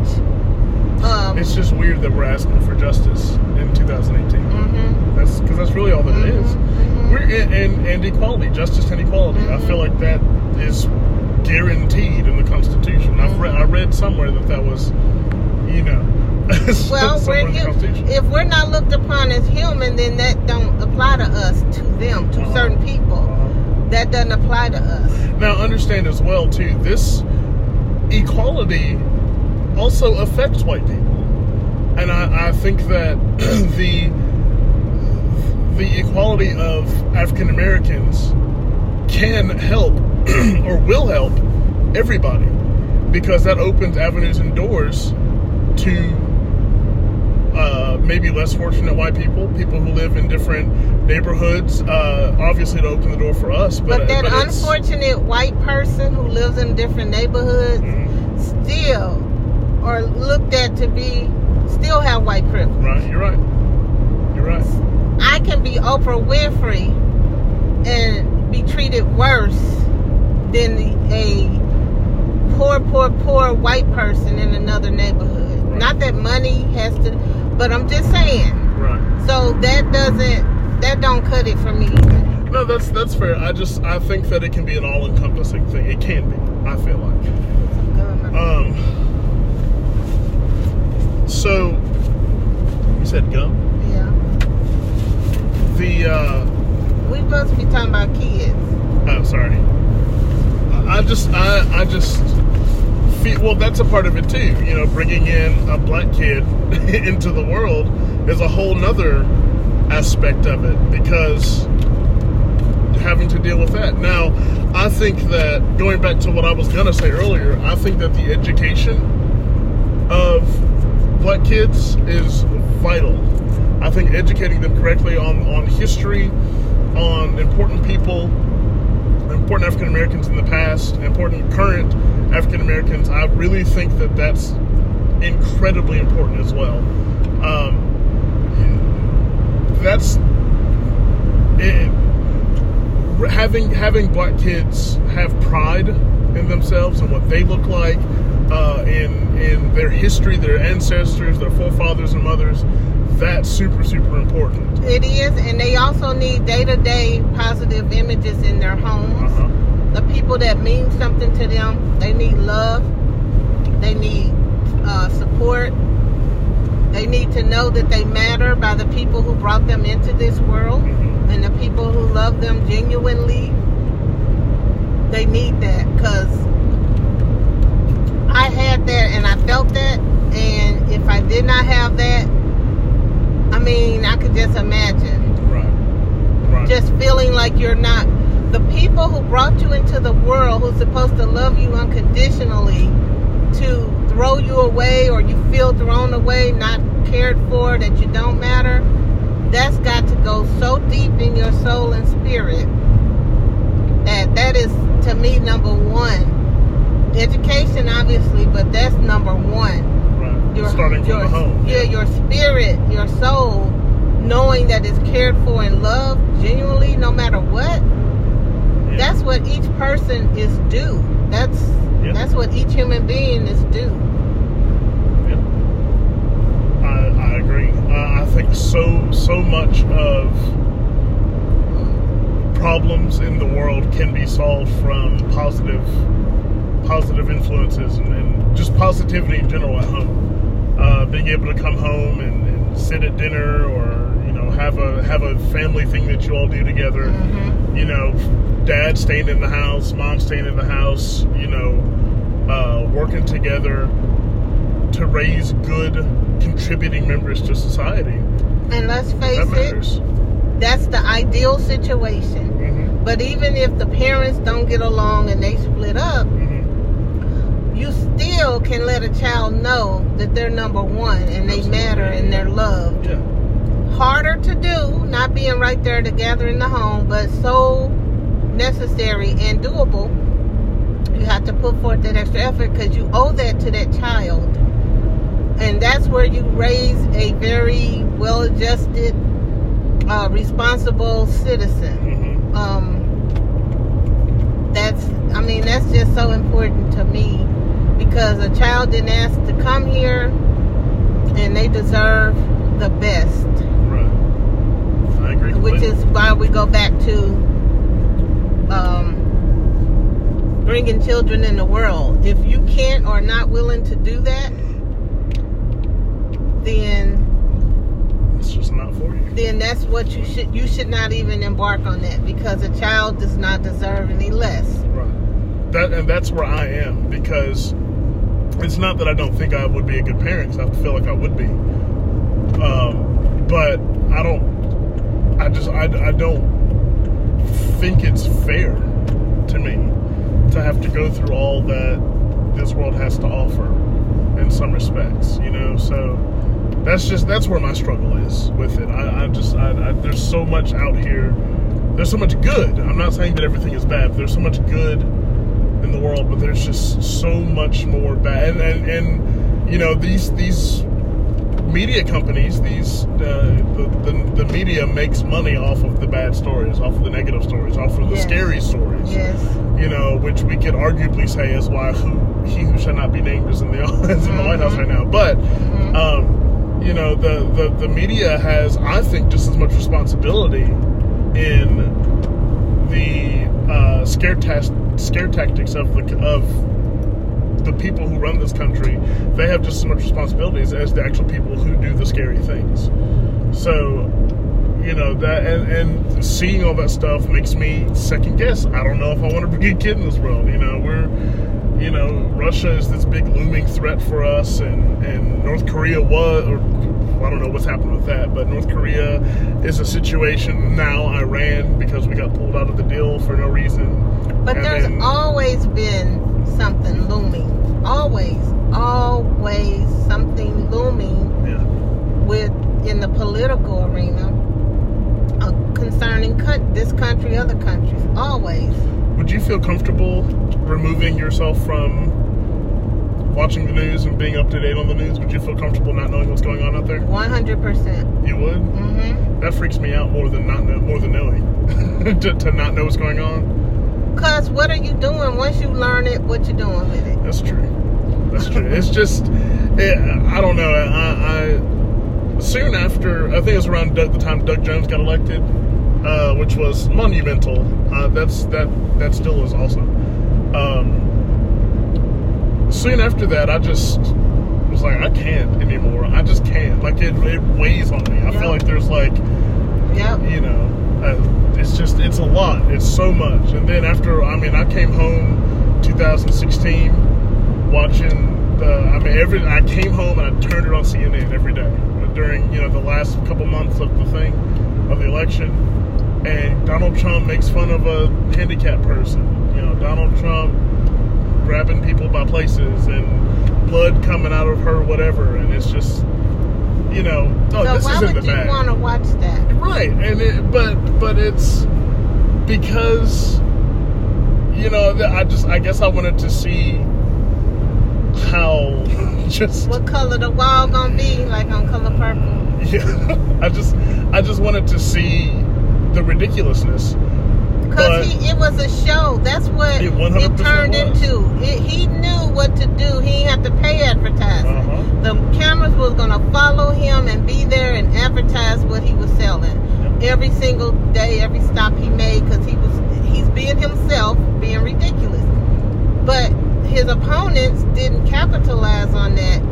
Um, It's just weird that we're asking for justice in 2018. mhm, Because that's really all that it is. mhm. We're and, and, and equality, justice and equality. I feel like that is guaranteed in the Constitution. I've read, I read somewhere that that was, you know, Well, we're if we're not looked upon as human, then that don't apply to us, to them, to Uh-huh. certain people. Uh, That doesn't apply to us. now, understand as well too. This equality also affects white people, and I, I think that the the equality of African Americans can help or will help everybody because that opens avenues and doors to uh, maybe less fortunate white people, people who live in different neighborhoods. Uh, obviously, to open the door for us, but, But that but unfortunate white person who lives in different neighborhoods Mhm. still are looked at to be still have white privilege. Right, you're right. You're right. I can be Oprah Winfrey and be treated worse than a poor, poor, poor white person in another neighborhood. Right. Not that money has to, but I'm just saying. Right. So that doesn't, that don't cut it for me either. No, that's that's fair. I just I think that it can be an all-encompassing thing. It can be. I feel like. Um. So, you said gum. The uh, We supposed to be talking about kids. oh, sorry. I I just I I just feel well. That's a part of it too. You know, bringing in a black kid into the world is a whole nother aspect of it because having to deal with that. Now, I think that going back to what I was gonna say earlier, I think that the education of black kids is vital. I think educating them correctly on, on history, on important people, important African Americans in the past, important current African Americans, I really think that that's incredibly important as well. Um, that's it, having having black kids have pride in themselves and what they look like, uh, in in their history, their ancestors, their forefathers and mothers. That's super super important. It is, and they also need day to day positive images in their homes. Uh-huh. The people that mean something to them, they need love, they need uh, support, they need to know that they matter by the people who brought them into this world Mhm. and the people who love them genuinely. They need that because I had that and I felt that, and if I did not have that, mean, I could just imagine Right. Right. just feeling like you're not the people who brought you into the world who's supposed to love you unconditionally to throw you away or you feel thrown away not cared for that you don't matter that's got to go so deep in your soul and spirit that that is to me number one education obviously but that's number one. Your Starting from the home. Yeah, your spirit, your soul, knowing that it's cared for and loved genuinely, no matter what. Yeah. That's what each person is due. That's Yeah. that's what each human being is due. Yeah. I, I agree. Uh, I think so so much of problems in the world can be solved from positive positive influences and, and just positivity in general at home. Uh, being able to come home and, and sit at dinner or you know have a have a family thing that you all do together. Mm-hmm. You know, dad staying in the house, mom staying in the house. You know, uh, working together to raise good contributing members to society. And let's face That it, that's the ideal situation. hmm But even if the parents don't get along and they split up, hmm you still can let a child know that they're number one and they Absolutely. matter and they're loved. Yeah. harder to do, not being right there to gather in the home, but so necessary and doable. You have to put forth that extra effort because you owe that to that child. And that's where you raise a very well adjusted, uh, responsible citizen. hmm Um, that's, I mean, that's just so important to me because a child didn't ask to come here and they deserve the best Right. I agree. which is why we go back to um, bringing children in the world. If you can't or not willing to do that, then it's just not for you. then that's what you should you should not even embark on that because a child does not deserve any less. Right. That and that's where I am because it's not that I don't think I would be a good parent. I feel like I would be. Um, but I don't. I just I, I don't think it's fair to me to have to go through all that this world has to offer in some respects, you know. So that's just that's where my struggle is with it. I, I just I, I, there's so much out here. There's so much good. I'm not saying that everything is bad. There's so much good in the world, but there's just so much more bad. And and, and you know these these media companies, these uh, the, the the media makes money off of the bad stories, off of the negative stories, off of the Yes. scary stories Yes. you know, which we could arguably say is why who he who shall not be named is in the is in the White House right now. But um, you know, the, the the media has, I think, just as much responsibility in the uh, scare test scare tactics of the of the people who run this country. They have just as much responsibilities as the actual people who do the scary things. So you know that and, and seeing all that stuff makes me second guess i don't know if i want to be a kid in this world you know we're you know russia is this big looming threat for us and and north korea was or i don't know what's happened with that but north korea is a situation now iran because we got pulled out of the deal for no reason But And there's then- always been something looming. Always, always something looming yeah with in the political arena uh, concerning cut this country, other countries. Always. would you feel comfortable removing yourself from watching the news and being up to date on the news would you feel comfortable not knowing what's going on out there One hundred percent. you would Mm-hmm. That freaks me out more than not know, more than knowing to, to not know what's going on. Cause what are you doing once you learn it? What you doing with it? That's true. That's true. it's just, it, I don't know. I, I soon after, I think it was around the time Doug Jones got elected, uh, which was monumental. Uh, that's that that still is awesome. Um, soon after that, I just was like, I can't anymore. I just can't. Like it, it weighs on me. I Yeah. feel like there's like Yep. you know, uh, it's just it's a lot. It's so much. And then after, I mean, I came home 2016 watching the. I mean, every I came home and I turned it on CNN every day during you know the last couple months of the thing of the election. And Donald Trump makes fun of a handicapped person. You know, Donald Trump grabbing people by places and blood coming out of her, whatever. And it's just, you know, oh, so this why is in would the you bag. want to watch that? Right, and it, but but it's because you know I just I guess I wanted to see how just What color the wall gonna be? Like on color purple? yeah I just I just wanted to see the ridiculousness. Cause he, it was a show. That's what It it, turned was. into. It, he knew what to do. He didn't to pay advertising. Uh-huh. The cameras was gonna follow him and be there and advertise what he was selling every single day, every stop he made. Cause he was he's being himself, being ridiculous. But his opponents didn't capitalize on that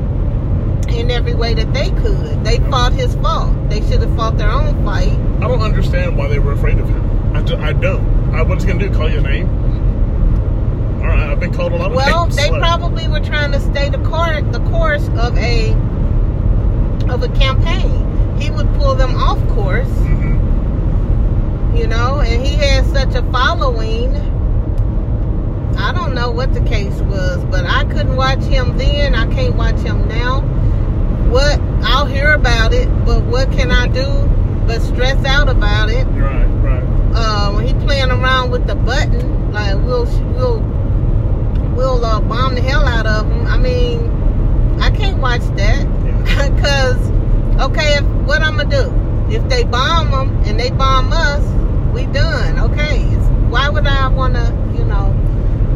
in every way that they could. They fought his fault. They should have fought their own fight. I don't understand why they were afraid of him. I, ju- I don't. I, what's he gonna do? Call your name? All right, I've been called a lot of Well, names. they Like, probably were trying to stay the course, the course of a of a campaign. He would pull them off course, Mhm. You know, and he had such a following. I don't know what the case was, but I couldn't watch him then. I can't watch him now. What I'll hear about it, but what can I do but stress out about it? Right, right. uh, when he playing around with the button, like we'll we'll we'll uh, bomb the hell out of him. I mean, I can't watch that Yeah. because okay, if, what I'm gonna do if they bomb them and they bomb us, we done. Okay, why would I wanna, you know?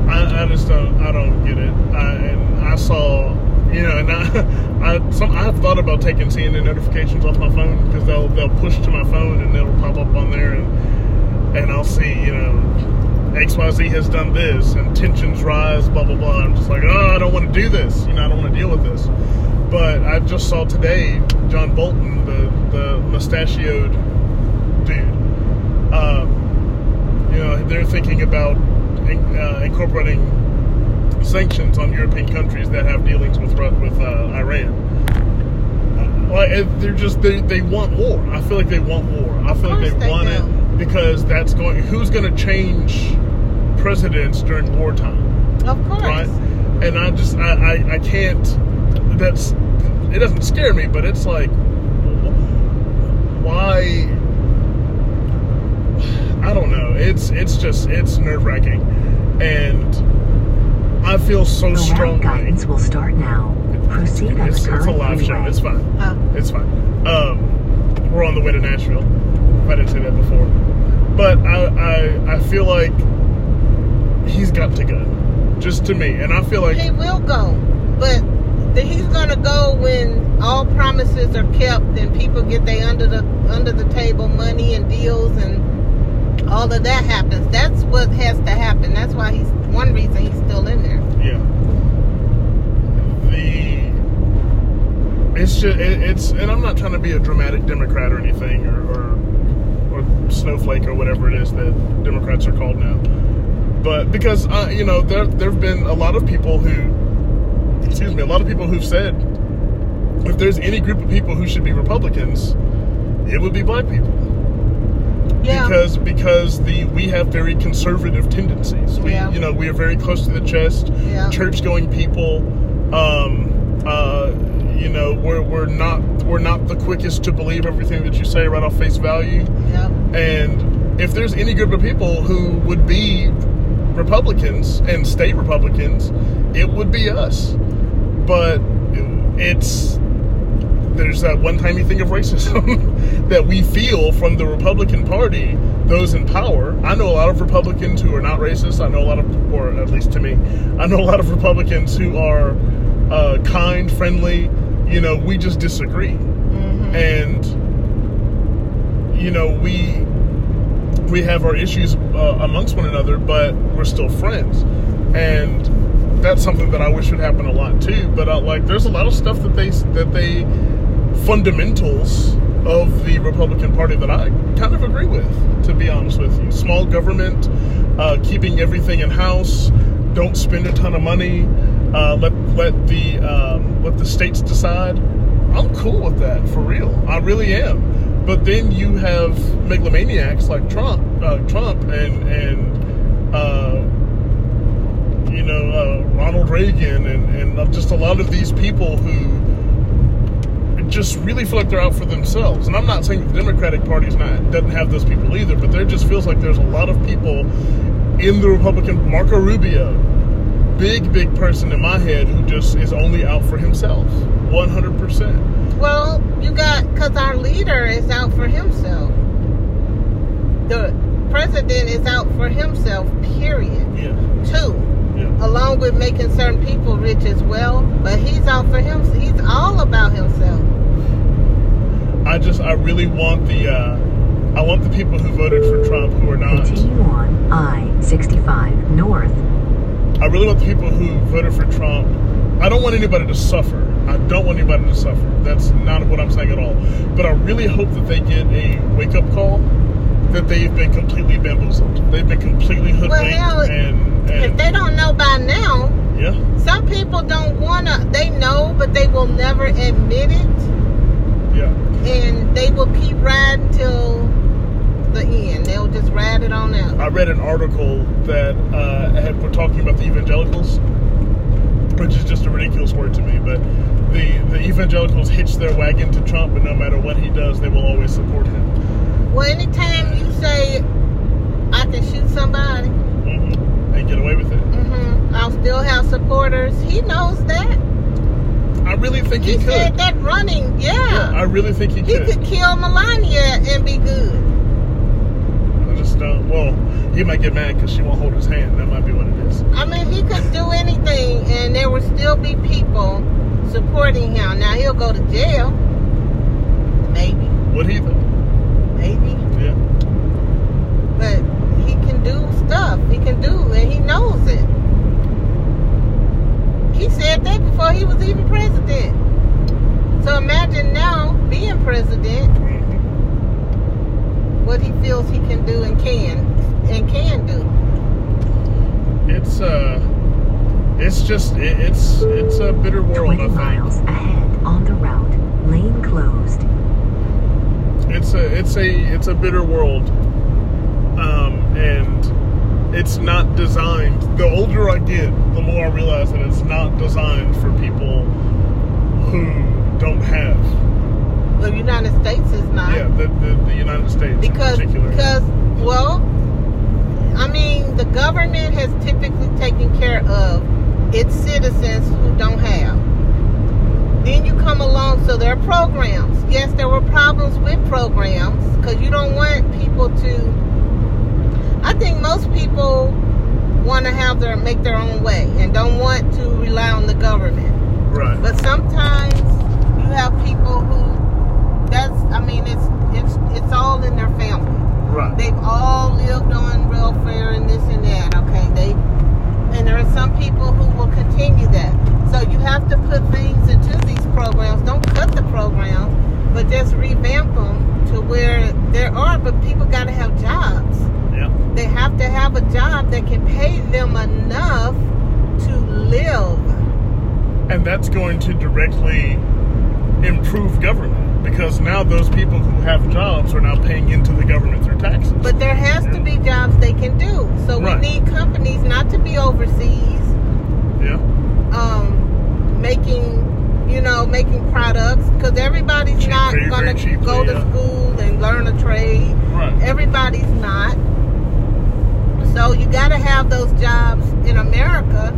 I, I just don't. I don't get it. I, and I saw, you know, and I, I, some, I thought about taking CNN notifications off my phone because they'll they'll push to my phone and it'll pop up on there, and and I'll see, you know, X Y Z has done this and tensions rise, blah blah blah. I'm just like, oh, I don't want to do this. You know, I don't want to deal with this. But I just saw today John Bolton, the the mustachioed dude. Um, you know, they're thinking about uh, incorporating sanctions on European countries that have dealings with with uh, Iran. Uh, like they're just they, they want war. I feel like they want war. I feel like they, they want do. it because that's going. Who's going to change presidents during wartime? Of course. right? And I just I, I, I can't that's it doesn't scare me, but it's like why I don't know. It's it's just it's nerve wracking, and I feel so The route strongly. guidance will start now. Proceed on It's, the it's a current live show. It's fine. Oh. It's fine. Um, we're on the way to Nashville. If I didn't say that before, but I, I I feel like he's got to go, just to me, and I feel like He will go, but the, he's gonna go when all promises are kept and people get their under the under the table money and deals and all of that happens. That's what has to happen. That's why he's one reason he's still in there. Yeah. The it's just it, it's and I'm not trying to be a dramatic Democrat or anything or, or or snowflake or whatever it is that Democrats are called now. But because uh, you know there there've been a lot of people who excuse me a lot of people who've said if there's any group of people who should be Republicans, it would be black people Yeah. because because the we have very conservative tendencies. We Yeah. you know we are very close to the chest, Yeah. church going people. Um, uh, you know we're we're not we're not the quickest to believe everything that you say right off face value. Yep. And if there's any group of people who would be Republicans and stay Republicans, it would be us. But it's there's that one tiny thing of racism that we feel from the Republican Party, those in power. I know a lot of Republicans who are not racist. I know a lot of, or at least to me, I know a lot of Republicans who are uh, kind, friendly. You know, we just disagree, and you know we we have our issues uh, amongst one another, but we're still friends, and that's something that I wish would happen a lot too. But uh, like, there's a lot of stuff that they that they fundamentals of the Republican Party that I kind of agree with, to be honest with you. Small government, uh, keeping everything in house, don't spend a ton of money, uh, let let the um, let the states decide. I'm cool with that for real. I really am. But then you have megalomaniacs like Trump, uh, Trump, and and uh, you know uh, Ronald Reagan, and and just a lot of these people who just really feel like they're out for themselves. And I'm not saying the Democratic Party's not doesn't have those people either, but there just feels like there's a lot of people in the Republican Marco Rubio, big big person in my head who just is only out for himself, 100 percent. Well, you got because our leader is out for himself. The president is out for himself. Period. Yeah, Two, yeah. along with making certain people rich as well. But he's out for him. He's all about himself. I just I really want the uh, I want the people who voted for Trump who are not. Continue on I-65 North. I really want the people who voted for Trump. I don't want anybody to suffer. I don't want anybody to suffer. That's not what I'm saying at all. But I really hope that they get a wake up call that they've been completely bamboozled. They've been completely hoodwinked hell, and, If they don't know by now, yeah, some people don't wanna. They know, but they will never admit it, yeah. and they will keep riding till the end. They'll just ride it on out. I read an article that uh, had were talking about the evangelicals, which is just a ridiculous word to me. But the the evangelicals hitch their wagon to Trump, and no matter what he does, they will always support him. Well, anytime you say I can shoot somebody, And get away with it. hmm I'll still have supporters. He knows that. I really think he, He could. said that running, yeah. I really think he he could. could kill Melania and be good. I just don't. Well, he might get mad because she won't hold his hand. That might be what it is. I mean, he could do anything, and there would still be people supporting him. Now he'll go to jail, maybe, Would he though? maybe, Yeah. but he can do stuff. He can do, and he knows it. He said that before he was even president. So imagine now being president, what he feels he can do and can and can do. It's uh, it's just it, it's it's a bitter world. 20 I think. miles ahead on the route. Lane closed. it's a it's a it's a bitter world um, and it's not designed the older i get the more i realize that it's not designed for people who don't have. The United States is not. Yeah, the, the, the United States because in particular. because well i mean the government has typically taken care of its citizens who don't have then you come along so there are programs yes there were problems with programs because you don't want people to i think most people want to have their make their own way and don't want to rely on the government right. but sometimes you have people who that's I mean it's it's it's all in their family. right. They've all lived on welfare and this and that, okay? They and there are some people who will continue that. So you have to put things into these programs. Don't cut the programs, but just revamp them to where there are but people got to have jobs. Yeah. They have to have a job that can pay them enough to live. And that's going to directly improve government because now those people who have jobs are now paying into the government through taxes. But there has to be jobs they can do. So Right. we need companies not to be overseas, yeah. um, making, you know, making products because everybody's Cheap, not going to go to yeah. school and learn a trade. Right. Everybody's not. So you got to have those jobs in America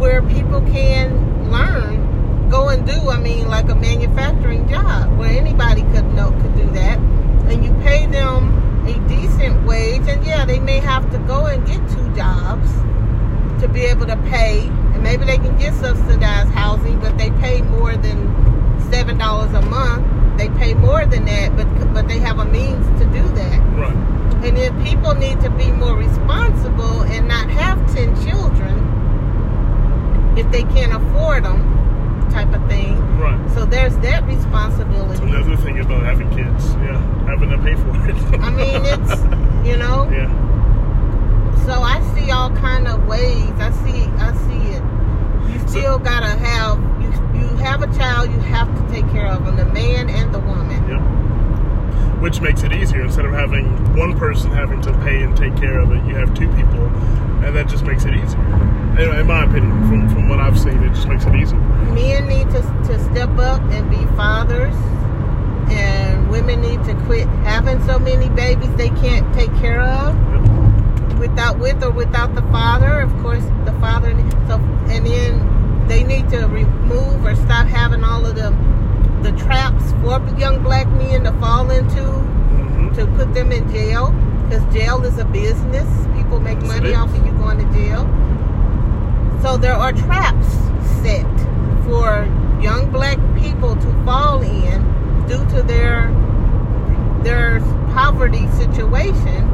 where people can learn, go and do. I mean, like a manufacturing job where anybody could know could do that, and you pay them a decent wage. And yeah, they may have to go and get two jobs to be able to pay, and maybe they can get subsidized housing, but they pay more than seven dollars a month. They pay more than that, but but they have a means to do that. Right. And then people need to be more responsible and not have 10 children if they can't afford them, type of thing. Right. So there's that responsibility. another thing about having kids. Yeah. Having to pay for it. I mean, it's, you know, yeah. so I see all kind of ways. I see, I see it. You still gotta have, you, have a child, you have to take care of them, the man and the woman. Yep. Which makes it easier. Instead of having one person having to pay and take care of it, you have two people, and that just makes it easier. In, in my opinion, from, from what I've seen, it just makes it easier. men need to, to step up and be fathers and women need to quit having so many babies they can't take care of Yep. without with or without the father of course the father so and then they need to remove or stop having all of the the traps for young black men to fall into hmm to put them in jail because jail is a business. People make Yes, it money off of you going to jail. So there are traps set for young black people to fall in due to their their poverty situation.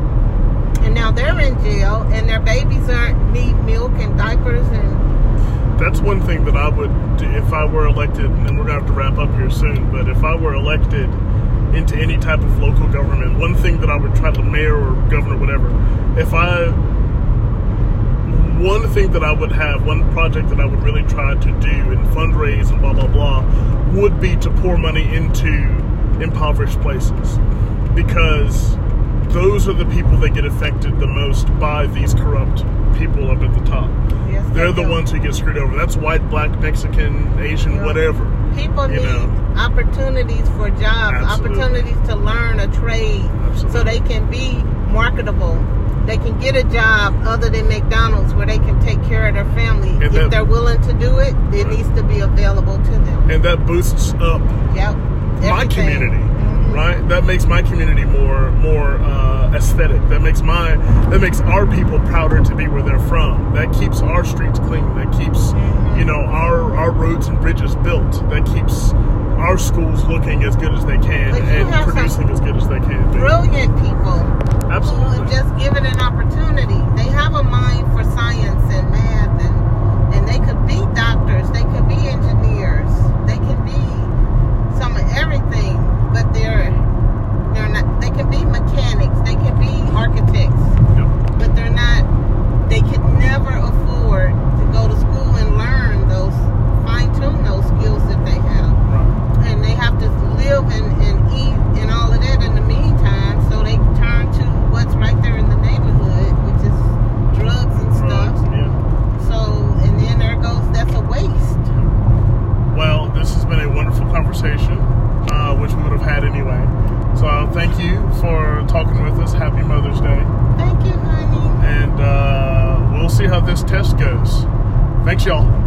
And now they're in jail and their babies aren't need milk and diapers and That's one thing that I would do if I were elected, and we're gonna have to wrap up here soon. But if I were elected into any type of local government, one thing that I would try to mayor or governor, whatever, if I one thing that I would have, one project that I would really try to do and fundraise and blah blah blah, would be to pour money into impoverished places, because those are the people that get affected the most by these corrupt people up at the top. yes, They're they the do. ops who get screwed over. That's white, black, Mexican, Asian, Yeah. whatever. People you need know. opportunities for jobs, Absolutely. opportunities to learn a trade so they can be marketable. They can get a job other than McDonald's where they can take care of their family. And if that- they're willing to do it, it Right. needs to be available to them. And that boosts up Yep. my community. Right? That makes my community more more uh, aesthetic. That makes my that makes our people prouder to be where they're from. That keeps our streets clean. That keeps you know our our roads and bridges built. That keeps our schools looking as good as they can and producing as good as they can. Be. Brilliant people who Absolutely. just given an opportunity. They have a mind for science and math and and they could be but they're they're not. They can be mechanics. They can be architects. Yep. But they're not. They could never afford to go to school and learn those fine tune those skills that they have. Right. And they have to live and, and eat and all of that in the meantime. So they turn to what's right there in the neighborhood, which is drugs and stuff. stuff. Yeah. So and then there goes that's a waste. Well, this has been a wonderful conversation. So uh, thank you for talking with us. Happy Mother's Day. Thank you, honey. And uh, we'll see how this test goes. Thanks, y'all.